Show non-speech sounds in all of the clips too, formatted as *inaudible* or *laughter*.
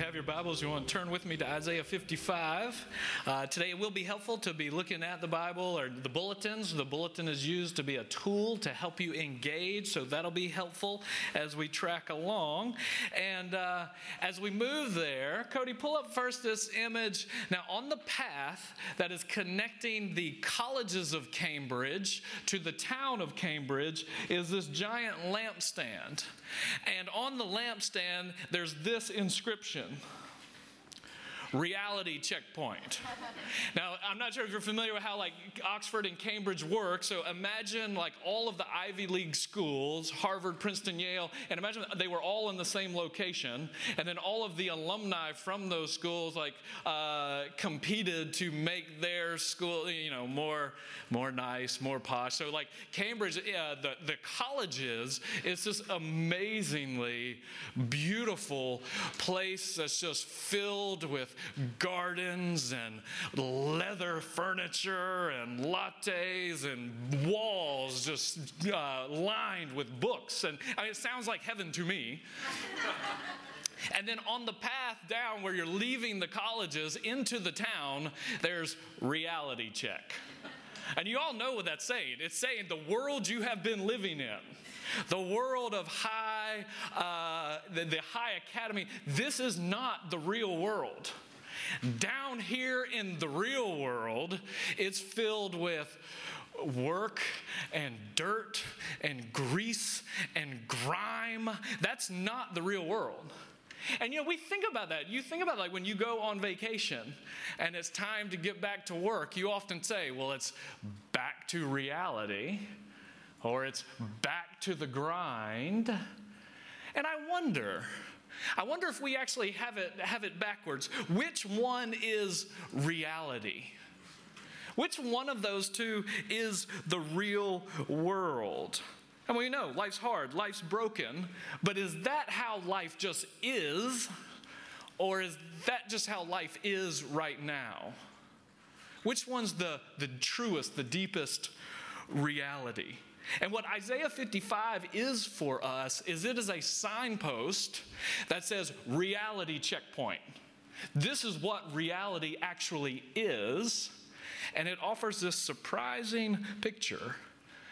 have your Bibles, you want to turn with me to Isaiah 55. Uh, today it will be helpful to be looking at the Bible or the bulletins. The bulletin is used to be a tool to help you engage, so that'll be helpful as we track along. And uh, as we move there, Cody, pull up first this image. Now, on the path that is connecting the colleges of Cambridge to the town of Cambridge is this giant lampstand. And on the lampstand, there's this inscription them reality checkpoint. Now, I'm not sure if you're familiar with how like Oxford and Cambridge work. So imagine like all of the Ivy League schools, Harvard, Princeton, Yale, and imagine they were all in the same location, and then all of the alumni from those schools like uh, competed to make their school, you know, more more nice, more posh. So like Cambridge, uh, the the colleges, it's this amazingly beautiful place that's just filled with gardens and leather furniture and lattes and walls just uh, lined with books. And I mean, it sounds like heaven to me. *laughs* And then on the path down where you're leaving the colleges into the town, there's reality check. And you all know what that's saying. It's saying the world you have been living in, the world of high, uh, the, the high academy, this is not the real world. Down here in the real world, it's filled with work and dirt and grease and grime. That's not the real world. And you know, we think about that. You think about like when you go on vacation and it's time to get back to work, you often say, well, it's back to reality or it's back to the grind. And I wonder, I wonder if we actually have it, have it backwards. Which one is reality? Which one of those two is the real world? And we know life's hard, life's broken, but is that how life just is? Or is that just how life is right now? Which one's the, the truest, the deepest reality? And what Isaiah 55 is for us is it is a signpost that says reality checkpoint. This is what reality actually is, and it offers this surprising picture.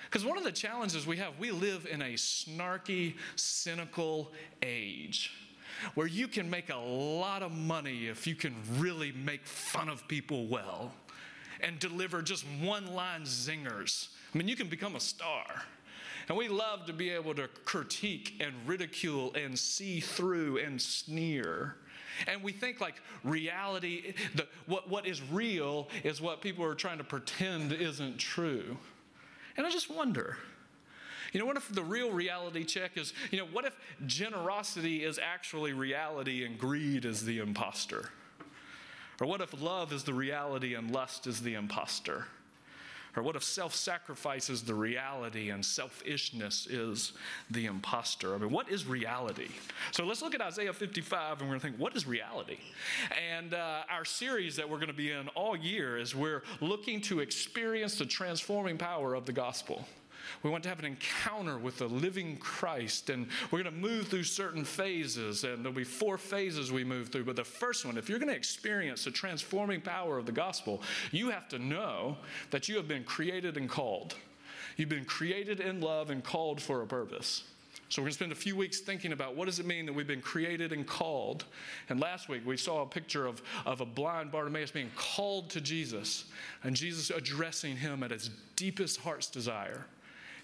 Because one of the challenges we have, we live in a snarky, cynical age where you can make a lot of money if you can really make fun of people well and deliver just one line zingers I mean, you can become a star. And we love to be able to critique and ridicule and see through and sneer. And we think like reality, the, what, what is real is what people are trying to pretend isn't true. And I just wonder, you know, what if the real reality check is, you know, what if generosity is actually reality and greed is the imposter? Or what if love is the reality and lust is the imposter? Or what if self sacrifice is the reality and selfishness is the imposter? I mean, what is reality? So let's look at Isaiah 55 and we're going to think, what is reality? And uh, our series that we're going to be in all year is we're looking to experience the transforming power of the gospel. We want to have an encounter with the living Christ, and we're going to move through certain phases, and there'll be four phases we move through. But the first one, if you're going to experience the transforming power of the gospel, you have to know that you have been created and called. You've been created in love and called for a purpose. So we're going to spend a few weeks thinking about what does it mean that we've been created and called. And last week we saw a picture of, of a blind Bartimaeus being called to Jesus and Jesus addressing him at his deepest heart's desire.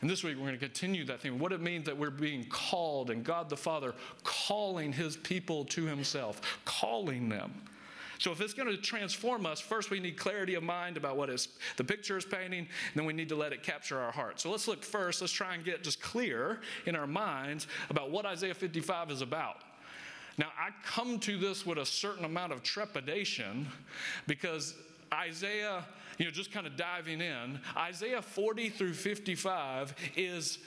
And this week we're going to continue that theme what it means that we're being called and God the Father calling his people to himself, calling them. So, if it's going to transform us, first we need clarity of mind about what is, the picture is painting, then we need to let it capture our heart. So, let's look first, let's try and get just clear in our minds about what Isaiah 55 is about. Now, I come to this with a certain amount of trepidation because Isaiah, you know, just kind of diving in, Isaiah 40 through 55 is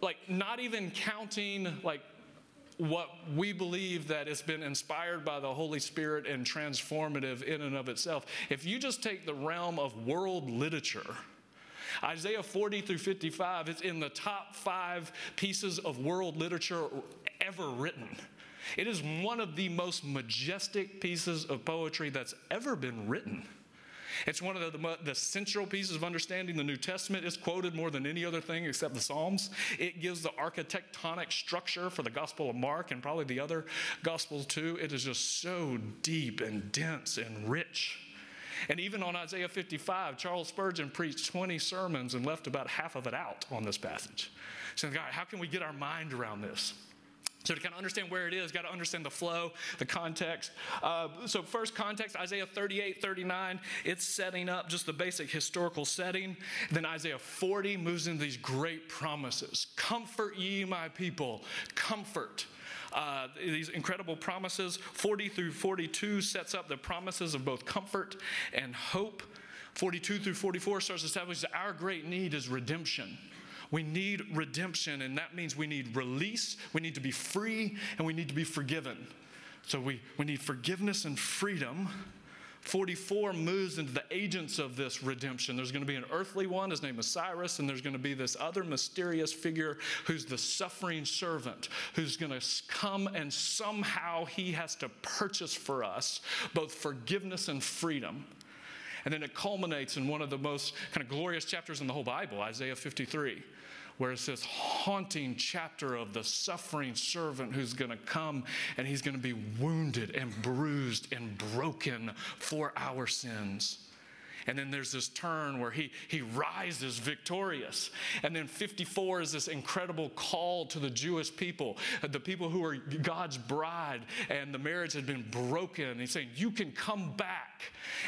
like not even counting like what we believe that it's been inspired by the Holy Spirit and transformative in and of itself. If you just take the realm of world literature, Isaiah 40 through 55 is in the top five pieces of world literature ever written. It is one of the most majestic pieces of poetry that's ever been written. It's one of the, the, central pieces of understanding the New Testament. It's quoted more than any other thing except the Psalms. It gives the architectonic structure for the Gospel of Mark and probably the other Gospels too. It is just so deep and dense and rich. And even on Isaiah 55, Charles Spurgeon preached 20 sermons and left about half of it out on this passage. Saying, God, how can we get our mind around this? So, to kind of understand where it is, got to understand the flow, the context. Uh, so, first context Isaiah 38, 39, it's setting up just the basic historical setting. Then Isaiah 40 moves into these great promises Comfort ye, my people, comfort. Uh, these incredible promises. 40 through 42 sets up the promises of both comfort and hope. 42 through 44 starts to establish that our great need is redemption. We need redemption, and that means we need release, we need to be free, and we need to be forgiven. So we, we need forgiveness and freedom. 44 moves into the agents of this redemption. There's going to be an earthly one, his name is Cyrus, and there's going to be this other mysterious figure who's the suffering servant, who's going to come and somehow he has to purchase for us both forgiveness and freedom. And then it culminates in one of the most kind of glorious chapters in the whole Bible, Isaiah 53 where it's this haunting chapter of the suffering servant who's going to come and he's going to be wounded and bruised and broken for our sins. And then there's this turn where he, he rises victorious. And then 54 is this incredible call to the Jewish people, the people who are God's bride, and the marriage had been broken. He's saying, You can come back.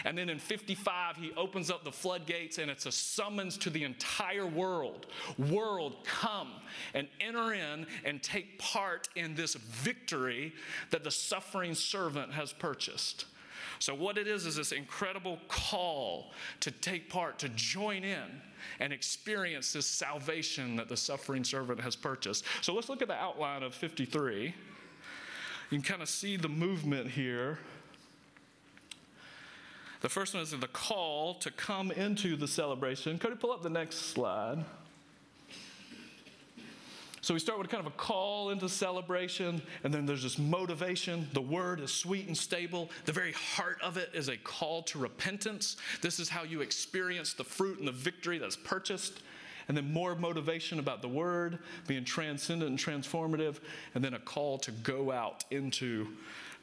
And then in 55, he opens up the floodgates, and it's a summons to the entire world World, come and enter in and take part in this victory that the suffering servant has purchased. So, what it is is this incredible call to take part, to join in and experience this salvation that the suffering servant has purchased. So, let's look at the outline of 53. You can kind of see the movement here. The first one is the call to come into the celebration. Could you pull up the next slide? So we start with kind of a call into celebration, and then there's this motivation. The word is sweet and stable. The very heart of it is a call to repentance. This is how you experience the fruit and the victory that's purchased. And then more motivation about the word being transcendent and transformative, and then a call to go out into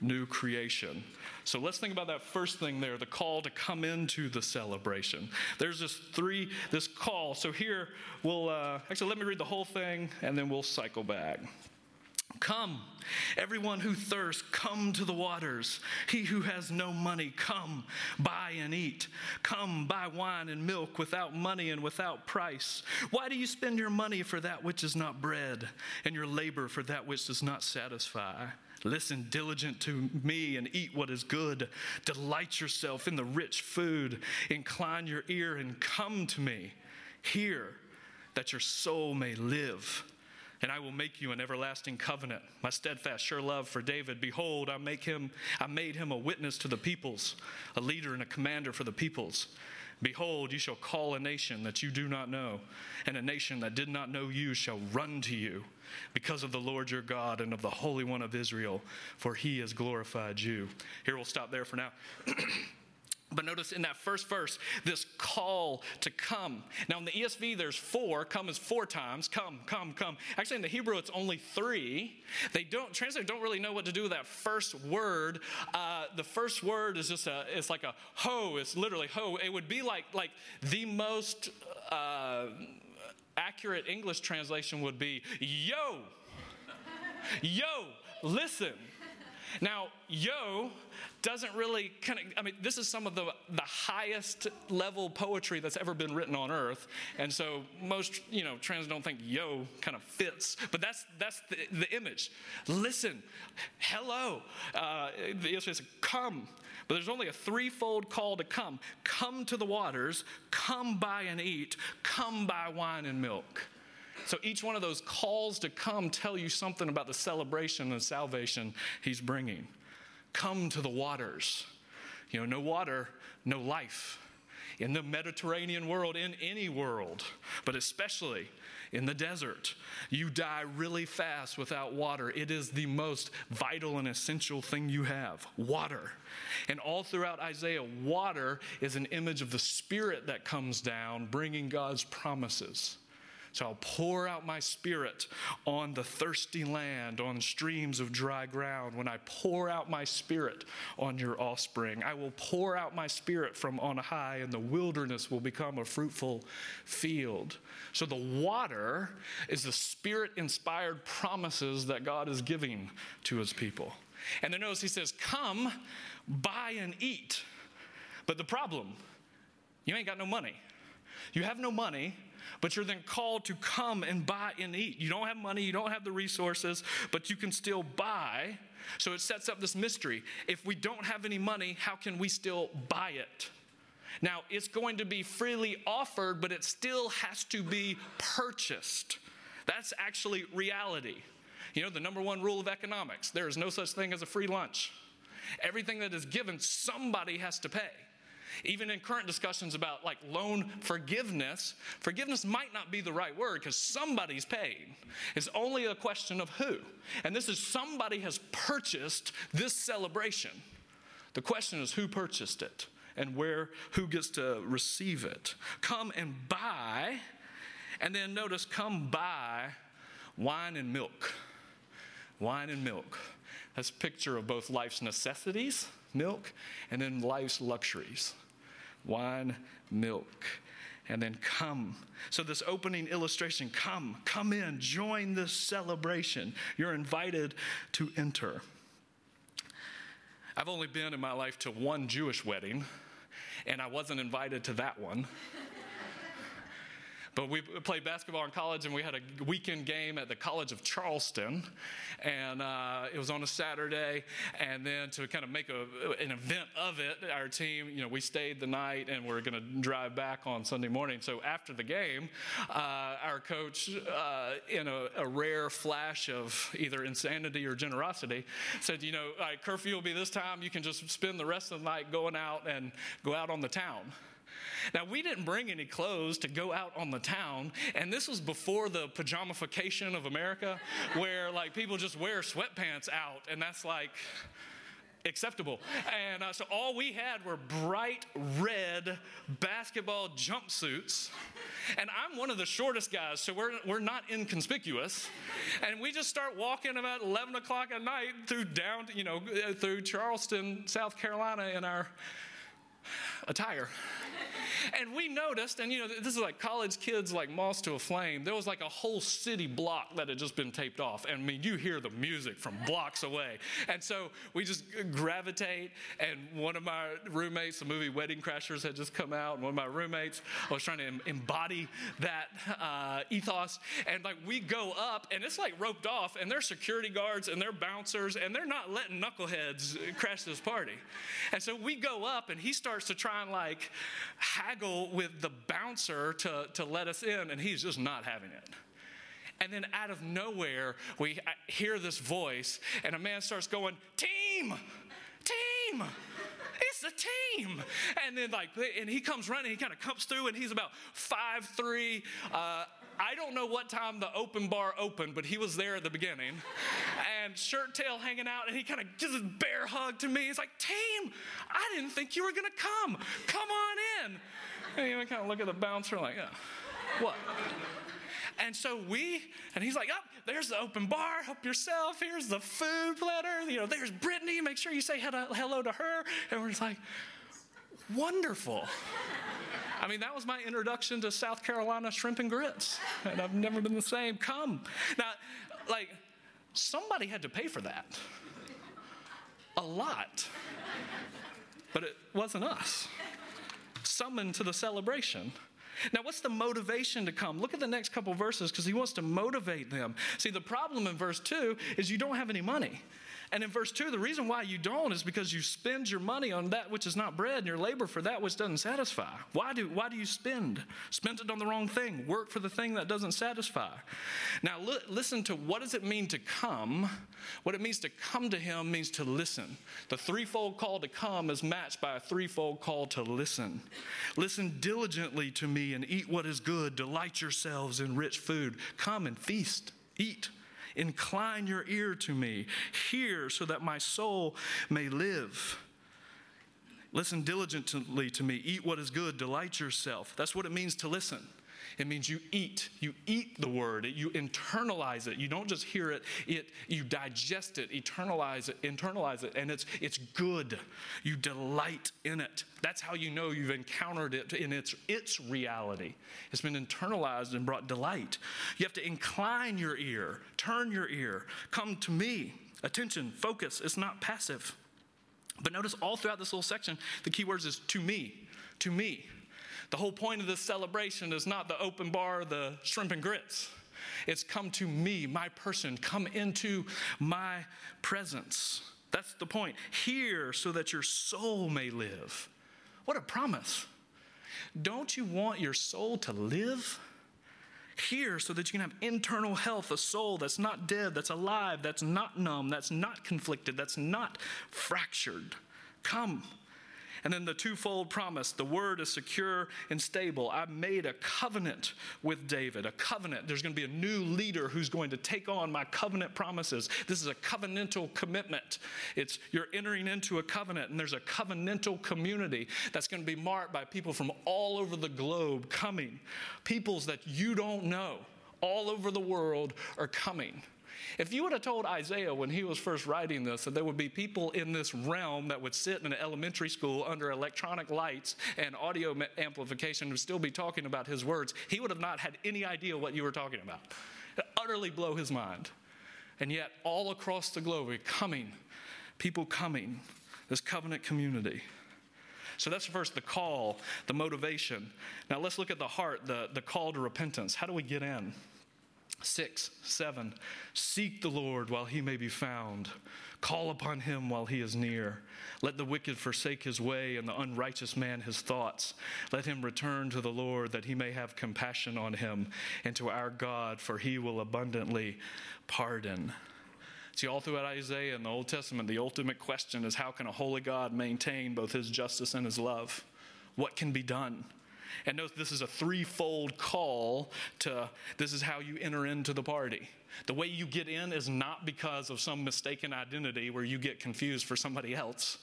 new creation. So let's think about that first thing there the call to come into the celebration. There's this three, this call. So here we'll, uh, actually, let me read the whole thing and then we'll cycle back. Come, everyone who thirsts, come to the waters. He who has no money, come, buy and eat. Come, buy wine and milk without money and without price. Why do you spend your money for that which is not bread, and your labor for that which does not satisfy? Listen diligent to me and eat what is good. Delight yourself in the rich food. Incline your ear and come to me. Hear that your soul may live. And I will make you an everlasting covenant, my steadfast, sure love for David. Behold, I make him, I made him a witness to the peoples, a leader and a commander for the peoples. Behold, you shall call a nation that you do not know, and a nation that did not know you shall run to you because of the Lord your God and of the Holy One of Israel, for he has glorified you. Here we'll stop there for now. *clears throat* But notice in that first verse, this call to come. Now in the ESV, there's four. Come is four times. Come, come, come. Actually, in the Hebrew, it's only three. They don't translators don't really know what to do with that first word. Uh, the first word is just a. It's like a ho. It's literally ho. It would be like like the most. Uh, accurate English translation would be yo, yo, listen. Now, yo doesn't really kind of, I mean, this is some of the, the highest level poetry that's ever been written on earth. And so most, you know, trans don't think yo kind of fits, but that's, that's the, the image. Listen, hello. Uh, the Israel says, come. But there's only a threefold call to come come to the waters, come buy and eat, come buy wine and milk. So each one of those calls to come tell you something about the celebration and salvation he's bringing. Come to the waters. You know, no water, no life. In the Mediterranean world, in any world, but especially in the desert. You die really fast without water. It is the most vital and essential thing you have water. And all throughout Isaiah, water is an image of the Spirit that comes down, bringing God's promises. So I'll pour out my spirit on the thirsty land, on streams of dry ground. When I pour out my spirit on your offspring, I will pour out my spirit from on high, and the wilderness will become a fruitful field. So the water is the spirit inspired promises that God is giving to his people. And then notice he says, Come, buy and eat. But the problem, you ain't got no money. You have no money, but you're then called to come and buy and eat. You don't have money, you don't have the resources, but you can still buy. So it sets up this mystery. If we don't have any money, how can we still buy it? Now, it's going to be freely offered, but it still has to be purchased. That's actually reality. You know, the number one rule of economics there is no such thing as a free lunch. Everything that is given, somebody has to pay. Even in current discussions about like loan forgiveness, forgiveness might not be the right word because somebody's paid. It's only a question of who. And this is somebody has purchased this celebration. The question is who purchased it and where who gets to receive it. Come and buy, and then notice come buy wine and milk. Wine and milk. That's a picture of both life's necessities, milk, and then life's luxuries wine, milk, and then come. So, this opening illustration come, come in, join this celebration. You're invited to enter. I've only been in my life to one Jewish wedding, and I wasn't invited to that one. But we played basketball in college, and we had a weekend game at the College of Charleston, and uh, it was on a Saturday. And then to kind of make a, an event of it, our team, you know, we stayed the night, and we are going to drive back on Sunday morning. So after the game, uh, our coach, uh, in a, a, rare flash of either insanity or generosity, said, "You know, curfew will be this time. You can just spend the rest of the night going out and go out on the town." Now, we didn't bring any clothes to go out on the town, and this was before the pajamification of America, where like people just wear sweatpants out, and that's like acceptable. And uh, so all we had were bright red basketball jumpsuits. And I'm one of the shortest guys, so we're, we're not inconspicuous. And we just start walking about 11 o'clock at night through down, you know, through Charleston, South Carolina in our attire. *laughs* And we noticed, and you know, this is like college kids like moss to a flame. There was like a whole city block that had just been taped off. And I mean, you hear the music from blocks away. And so we just gravitate. And one of my roommates, the movie Wedding Crashers had just come out. And one of my roommates was trying to embody that uh, ethos. And like we go up, and it's like roped off, and they're security guards and they're bouncers, and they're not letting knuckleheads crash this party. And so we go up, and he starts to try and like haggle with the bouncer to, to let us in, and he's just not having it. And then out of nowhere, we hear this voice, and a man starts going, Team! Team! It's a team. And then, like, and he comes running, he kind of comes through, and he's about five three. Uh, I don't know what time the open bar opened, but he was there at the beginning. And shirt tail hanging out, and he kind of gives a bear hug to me. He's like, Team, I didn't think you were going to come. Come on in. And he kind of look at the bouncer like, what? And so we, and he's like, oh, there's the open bar. Help yourself. Here's the food platter. You know, there's Brittany. Make sure you say hello to her. And we're just like, wonderful. I mean, that was my introduction to South Carolina shrimp and grits. And I've never been the same. Come. Now, like, somebody had to pay for that. A lot. But it wasn't us. Summoned to the celebration. Now, what's the motivation to come? Look at the next couple verses because he wants to motivate them. See, the problem in verse 2 is you don't have any money. And in verse 2, the reason why you don't is because you spend your money on that which is not bread and your labor for that which doesn't satisfy. Why do, why do you spend? Spend it on the wrong thing. Work for the thing that doesn't satisfy. Now, li- listen to what does it mean to come? What it means to come to Him means to listen. The threefold call to come is matched by a threefold call to listen. Listen diligently to me and eat what is good. Delight yourselves in rich food. Come and feast, eat. Incline your ear to me. Hear so that my soul may live. Listen diligently to me. Eat what is good. Delight yourself. That's what it means to listen. It means you eat. You eat the word. You internalize it. You don't just hear it. It you digest it, internalize it, internalize it, and it's it's good. You delight in it. That's how you know you've encountered it in its its reality. It's been internalized and brought delight. You have to incline your ear, turn your ear, come to me. Attention, focus. It's not passive. But notice all throughout this little section, the key words is to me, to me. The whole point of this celebration is not the open bar, the shrimp and grits. It's come to me, my person, come into my presence. That's the point. Hear so that your soul may live. What a promise. Don't you want your soul to live? Hear so that you can have internal health, a soul that's not dead, that's alive, that's not numb, that's not conflicted, that's not fractured. Come and then the twofold promise the word is secure and stable. I made a covenant with David, a covenant. There's going to be a new leader who's going to take on my covenant promises. This is a covenantal commitment. It's you're entering into a covenant, and there's a covenantal community that's going to be marked by people from all over the globe coming, peoples that you don't know all over the world are coming. If you would have told Isaiah when he was first writing this that there would be people in this realm that would sit in an elementary school under electronic lights and audio amplification and still be talking about his words, he would have not had any idea what you were talking about. It utterly blow his mind. And yet, all across the globe, we're coming, people coming, this covenant community. So that's first the call, the motivation. Now let's look at the heart, the, the call to repentance. How do we get in? Six, seven, seek the Lord while he may be found. Call upon him while he is near. Let the wicked forsake his way and the unrighteous man his thoughts. Let him return to the Lord that he may have compassion on him and to our God, for he will abundantly pardon. See, all throughout Isaiah and the Old Testament, the ultimate question is how can a holy God maintain both his justice and his love? What can be done? And note this is a threefold call to this is how you enter into the party. The way you get in is not because of some mistaken identity where you get confused for somebody else.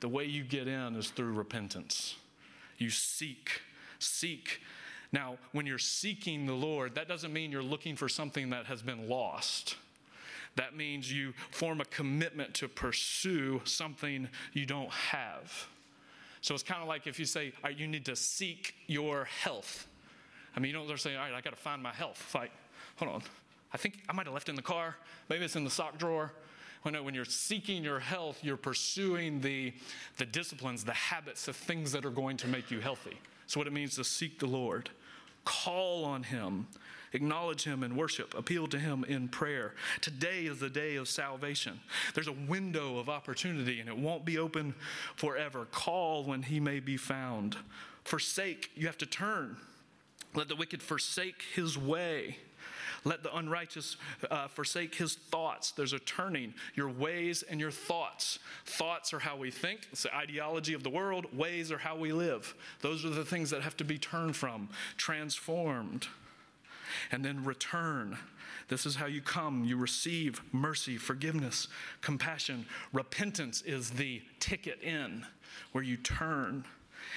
The way you get in is through repentance. You seek, seek. Now, when you're seeking the Lord, that doesn't mean you're looking for something that has been lost. That means you form a commitment to pursue something you don't have. So it's kind of like if you say, right, you need to seek your health. I mean, you don't just say, all right, I got to find my health. It's like, hold on, I think I might have left it in the car. Maybe it's in the sock drawer. When, when you're seeking your health, you're pursuing the, the disciplines, the habits, the things that are going to make you healthy. So, what it means to seek the Lord, call on Him, Acknowledge Him in worship. Appeal to Him in prayer. Today is the day of salvation. There's a window of opportunity, and it won't be open forever. Call when He may be found. Forsake, you have to turn. Let the wicked forsake his way. Let the unrighteous uh, forsake his thoughts. There's a turning. Your ways and your thoughts. Thoughts are how we think, it's the ideology of the world. Ways are how we live. Those are the things that have to be turned from, transformed and then return. This is how you come. You receive mercy, forgiveness, compassion. Repentance is the ticket in where you turn.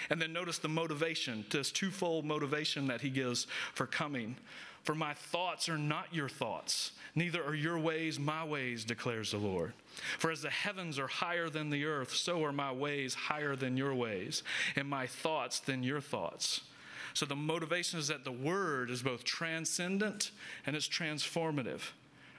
And then notice the motivation, this twofold motivation that he gives for coming. For my thoughts are not your thoughts, neither are your ways my ways, declares the Lord. For as the heavens are higher than the earth, so are my ways higher than your ways, and my thoughts than your thoughts. So the motivation is that the word is both transcendent and it's transformative.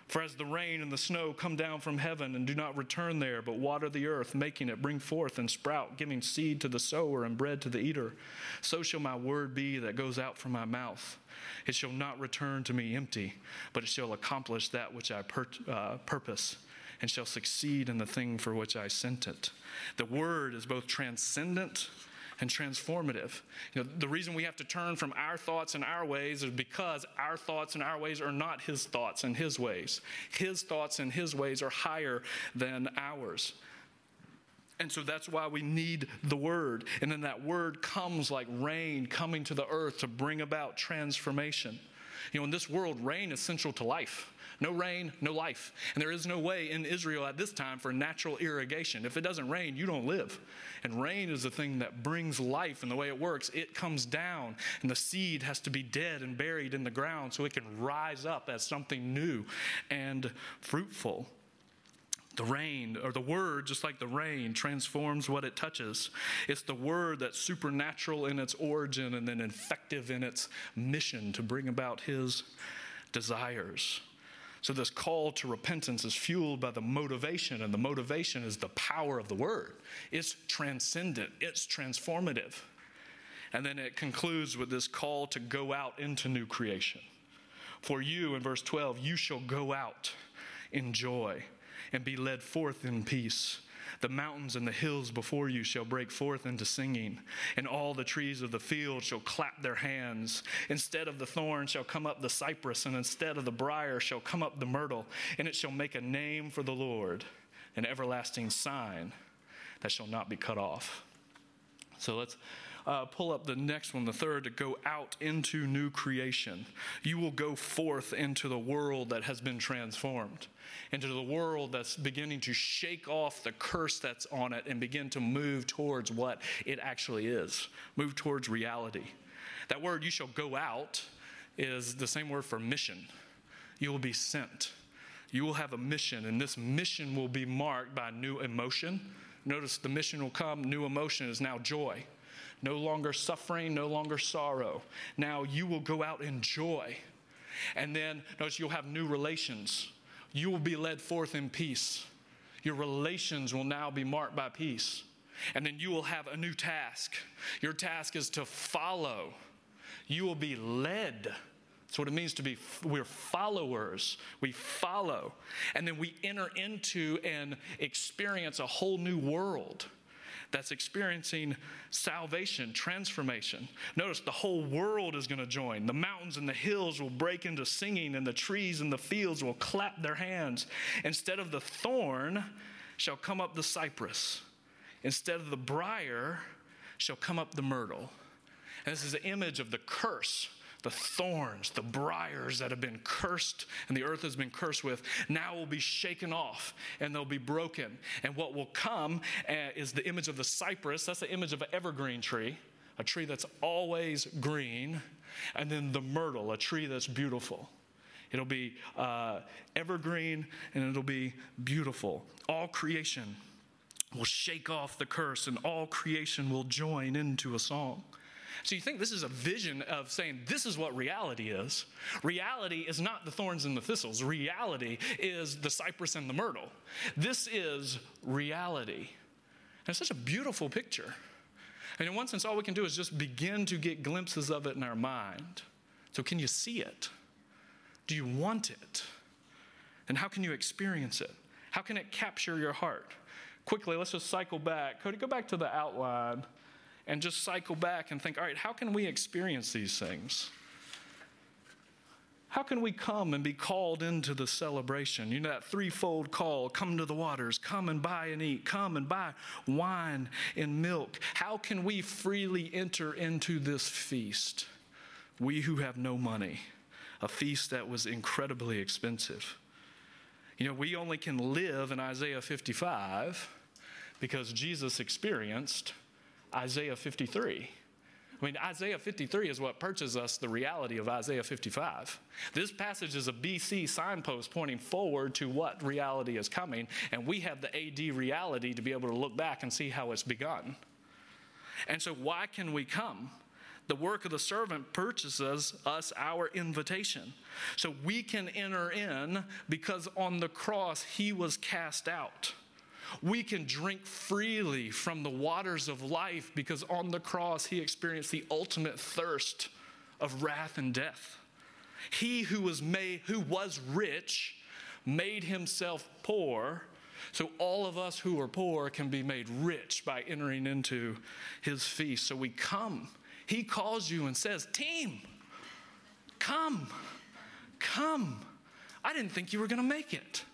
For as the rain and the snow come down from heaven and do not return there, but water the earth, making it bring forth and sprout, giving seed to the sower and bread to the eater, so shall my word be that goes out from my mouth. It shall not return to me empty, but it shall accomplish that which I uh, purpose and shall succeed in the thing for which I sent it. The word is both transcendent and transformative. You know, the reason we have to turn from our thoughts and our ways is because our thoughts and our ways are not his thoughts and his ways. His thoughts and his ways are higher than ours. And so that's why we need the word. And then that word comes like rain coming to the earth to bring about transformation. You know, in this world, rain is central to life. No rain, no life. And there is no way in Israel at this time for natural irrigation. If it doesn't rain, you don't live. And rain is the thing that brings life. And the way it works, it comes down, and the seed has to be dead and buried in the ground so it can rise up as something new and fruitful. The rain, or the word, just like the rain, transforms what it touches. It's the word that's supernatural in its origin and then effective in its mission to bring about his desires. So, this call to repentance is fueled by the motivation, and the motivation is the power of the word. It's transcendent, it's transformative. And then it concludes with this call to go out into new creation. For you, in verse 12, you shall go out in joy and be led forth in peace. The mountains and the hills before you shall break forth into singing, and all the trees of the field shall clap their hands. Instead of the thorn shall come up the cypress, and instead of the brier shall come up the myrtle, and it shall make a name for the Lord, an everlasting sign that shall not be cut off. So let's uh, pull up the next one, the third, to go out into new creation. You will go forth into the world that has been transformed, into the world that's beginning to shake off the curse that's on it and begin to move towards what it actually is, move towards reality. That word, you shall go out, is the same word for mission. You will be sent. You will have a mission, and this mission will be marked by new emotion. Notice the mission will come, new emotion is now joy no longer suffering, no longer sorrow. Now you will go out in joy. And then notice you'll have new relations. You will be led forth in peace. Your relations will now be marked by peace. And then you will have a new task. Your task is to follow. You will be led. That's what it means to be, we're followers. We follow. And then we enter into and experience a whole new world that's experiencing salvation, transformation. Notice the whole world is going to join. The mountains and the hills will break into singing, and the trees and the fields will clap their hands. Instead of the thorn shall come up the cypress, instead of the brier shall come up the myrtle. And this is an image of the curse the thorns, the briars that have been cursed and the earth has been cursed with, now will be shaken off and they'll be broken. And what will come uh, is the image of the cypress. That's the image of an evergreen tree, a tree that's always green. And then the myrtle, a tree that's beautiful. It'll be uh, evergreen and it'll be beautiful. All creation will shake off the curse and all creation will join into a song. So you think this is a vision of saying this is what reality is. Reality is not the thorns and the thistles, reality is the cypress and the myrtle. This is reality. And it's such a beautiful picture. And in one sense, all we can do is just begin to get glimpses of it in our mind. So, can you see it? Do you want it? And how can you experience it? How can it capture your heart? Quickly, let's just cycle back. Cody, go back to the outline and just cycle back and think, all right, how can we experience these things? How can we come and be called into the celebration? You know, that threefold call come to the waters, come and buy and eat, come and buy wine and milk. How can we freely enter into this feast? We who have no money, a feast that was incredibly expensive. You know, we only can live in Isaiah 55 because Jesus experienced Isaiah 53. I mean, Isaiah 53 is what purchases us the reality of Isaiah 55. This passage is a BC signpost pointing forward to what reality is coming, and we have the AD reality to be able to look back and see how it's begun. And so, why can we come? The work of the servant purchases us our invitation. So we can enter in because on the cross he was cast out. We can drink freely from the waters of life because on the cross he experienced the ultimate thirst of wrath and death. He who was made who was rich made himself poor so all of us who are poor can be made rich by entering into his feast. So we come. He calls you and says, Team, come, come. I didn't think you were going to make it.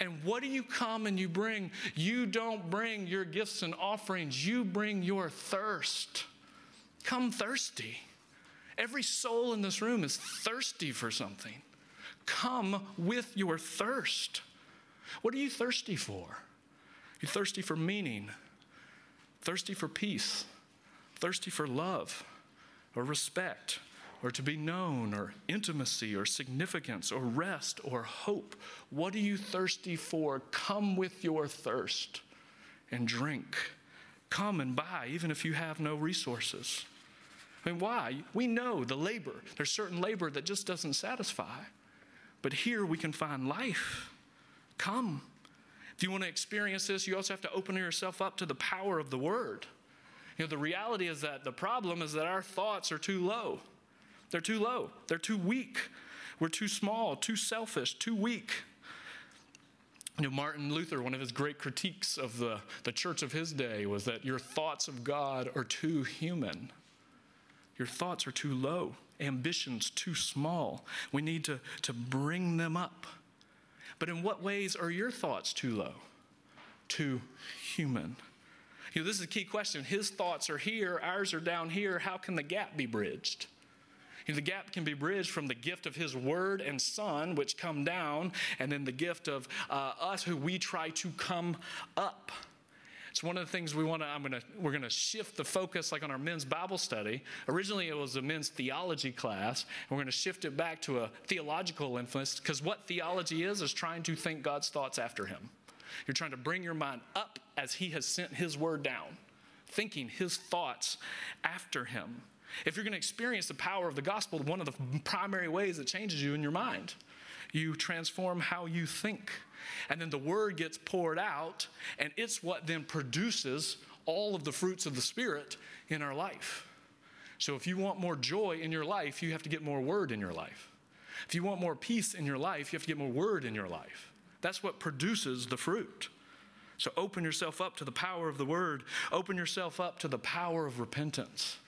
And what do you come and you bring? You don't bring your gifts and offerings, you bring your thirst. Come thirsty. Every soul in this room is thirsty for something. Come with your thirst. What are you thirsty for? You're thirsty for meaning, thirsty for peace, thirsty for love or respect or to be known or intimacy or significance or rest or hope. What are you thirsty for? Come with your thirst and drink. Come and buy, even if you have no resources. I mean, why? We know the labor. There's certain labor that just doesn't satisfy. But here we can find life. Come. If you want to experience this, you also have to open yourself up to the power of the word. You know, the reality is that the problem is that our thoughts are too low. They're too low. They're too weak. We're too small, too selfish, too weak. You know, Martin Luther, one of his great critiques of the, the church of his day was that your thoughts of God are too human. Your thoughts are too low, ambitions too small. We need to, to bring them up. But in what ways are your thoughts too low, too human? You know, this is a key question. His thoughts are here, ours are down here. How can the gap be bridged? The gap can be bridged from the gift of His Word and Son, which come down, and then the gift of uh, us who we try to come up. It's one of the things we want to, I'm to, we're to shift the focus like on our men's Bible study. Originally, it was a men's theology class, and we're to shift it back to a theological influence because what theology is, is trying to think God's thoughts after Him. You're trying to bring your mind up as He has sent His word down, thinking His thoughts after Him. If you're going to experience the power of the gospel, one of the primary ways it changes you in your mind, you transform how you think. And then the word gets poured out, and it's what then produces all of the fruits of the Spirit in our life. So if you want more joy in your life, you have to get more word in your life. If you want more peace in your life, you have to get more word in your life. That's what produces the fruit. So open yourself up to the power of the word, open yourself up to the power of repentance.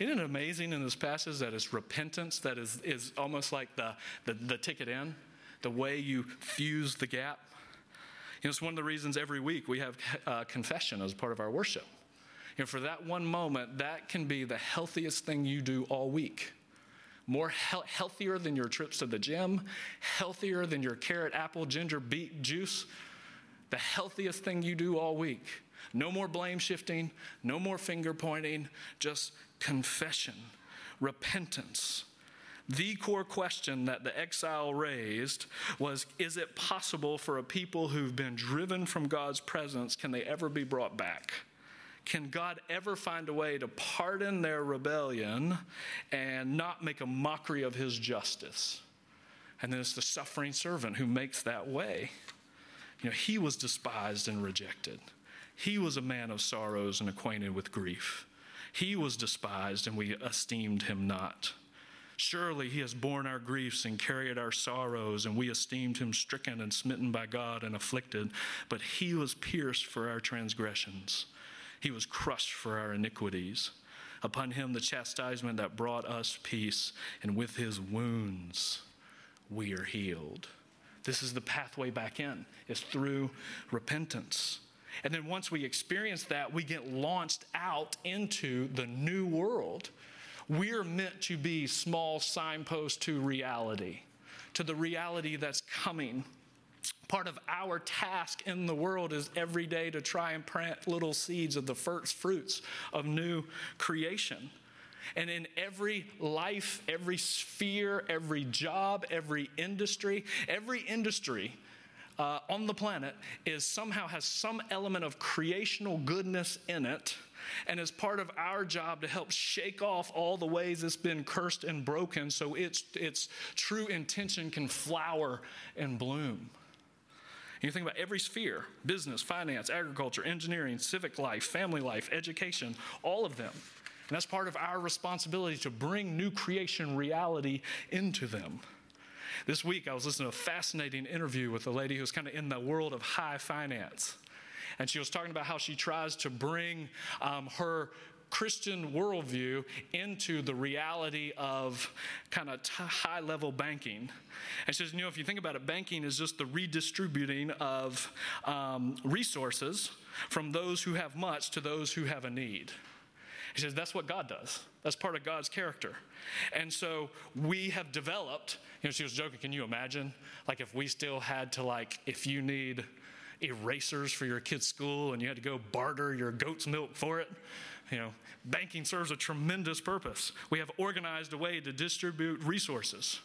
Isn't it amazing in this passage that it's repentance that is, is almost like the, the, the ticket in? the way you fuse the gap. You know, it's one of the reasons every week we have uh, confession as part of our worship. You know, for that one moment, that can be the healthiest thing you do all week. More he- healthier than your trips to the gym, healthier than your carrot, apple, ginger, beet juice. The healthiest thing you do all week. No more blame shifting, no more finger pointing, just confession, repentance. The core question that the exile raised was Is it possible for a people who've been driven from God's presence, can they ever be brought back? Can God ever find a way to pardon their rebellion and not make a mockery of his justice? And then it's the suffering servant who makes that way. You know, he was despised and rejected. He was a man of sorrows and acquainted with grief. He was despised and we esteemed him not. Surely he has borne our griefs and carried our sorrows, and we esteemed him stricken and smitten by God and afflicted. But he was pierced for our transgressions, he was crushed for our iniquities. Upon him the chastisement that brought us peace, and with his wounds we are healed. This is the pathway back in, is through repentance. And then once we experience that, we get launched out into the new world we're meant to be small signposts to reality, to the reality that's coming. Part of our task in the world is every day to try and plant little seeds of the first fruits of new creation. And in every life, every sphere, every job, every industry, every industry uh, on the planet is somehow has some element of creational goodness in it And it's part of our job to help shake off all the ways it's been cursed and broken so its, its true intention can flower and bloom. You think about every sphere business, finance, agriculture, engineering, civic life, family life, education, all of them. And that's part of our responsibility to bring new creation reality into them. This week, I was listening to a fascinating interview with a lady who's kind of in the world of high finance. And she was talking about how she tries to bring um, her Christian worldview into the reality of kind of t- high level banking. And she says, you know, if you think about it, banking is just the redistributing of um, resources from those who have much to those who have a need. He says, that's what God does. That's part of God's character. And so we have developed, you know, she was joking, can you imagine? Like if we still had to, like, if you need erasers for your kid's school and you had to go barter your goat's milk for it, you know, banking serves a tremendous purpose. We have organized a way to distribute resources,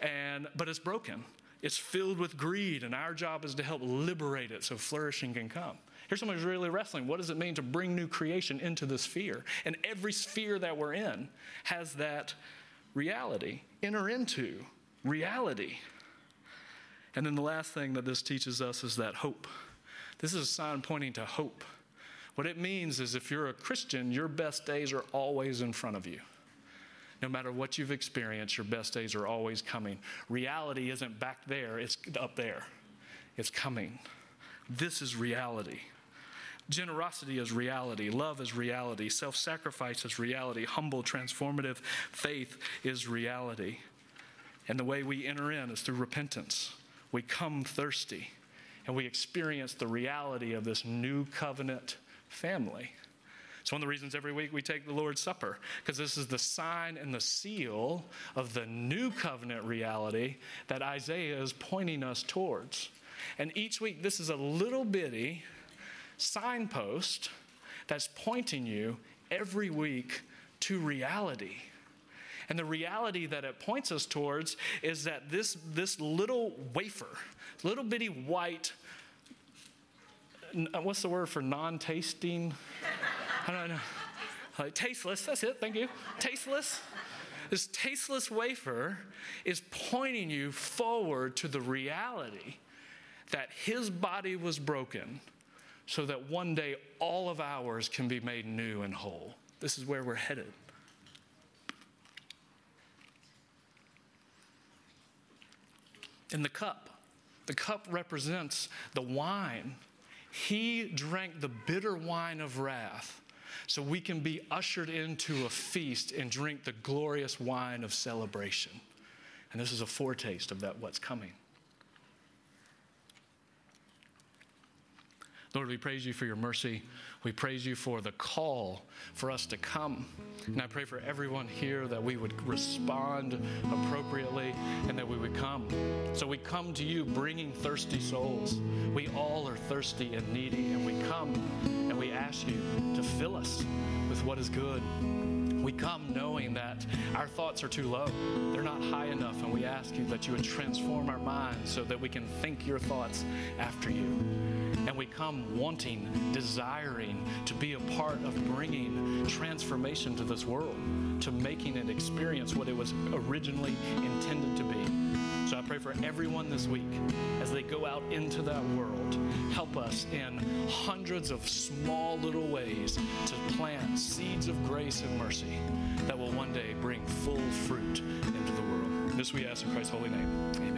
and, but it's broken. It's filled with greed, and our job is to help liberate it so flourishing can come. Here's someone who's really wrestling. What does it mean to bring new creation into the sphere? And every sphere that we're in has that reality. Enter into reality. And then the last thing that this teaches us is that hope. This is a sign pointing to hope. What it means is if you're a Christian, your best days are always in front of you. No matter what you've experienced, your best days are always coming. Reality isn't back there, it's up there. It's coming. This is reality. Generosity is reality. Love is reality. Self sacrifice is reality. Humble, transformative faith is reality. And the way we enter in is through repentance. We come thirsty and we experience the reality of this new covenant family. It's one of the reasons every week we take the Lord's Supper, because this is the sign and the seal of the new covenant reality that Isaiah is pointing us towards. And each week, this is a little bitty signpost that's pointing you every week to reality. And the reality that it points us towards is that this, this little wafer, little bitty white uh, what's the word for non tasting? I don't know. Like, tasteless, that's it, thank you. Tasteless. This tasteless wafer is pointing you forward to the reality that his body was broken so that one day all of ours can be made new and whole. This is where we're headed. In the cup, the cup represents the wine he drank the bitter wine of wrath so we can be ushered into a feast and drink the glorious wine of celebration. And this is a foretaste of that what's coming. Lord, we praise you for your mercy. We praise you for the call for us to come. And I pray for everyone here that we would respond appropriately and that we would come. So we come to you bringing thirsty souls. We all are thirsty and needy, and we come and we ask you to fill us with what is good. We come knowing that our thoughts are too low. They're not high enough, and we ask you that you would transform our minds so that we can think your thoughts after you. And we come wanting, desiring to be a part of bringing transformation to this world, to making it experience what it was originally intended to be. So I pray for everyone this week as they go out into that world. Help us in hundreds of small little ways to plant seeds of grace and mercy that will one day bring full fruit into the world. This we ask in Christ's holy name. Amen.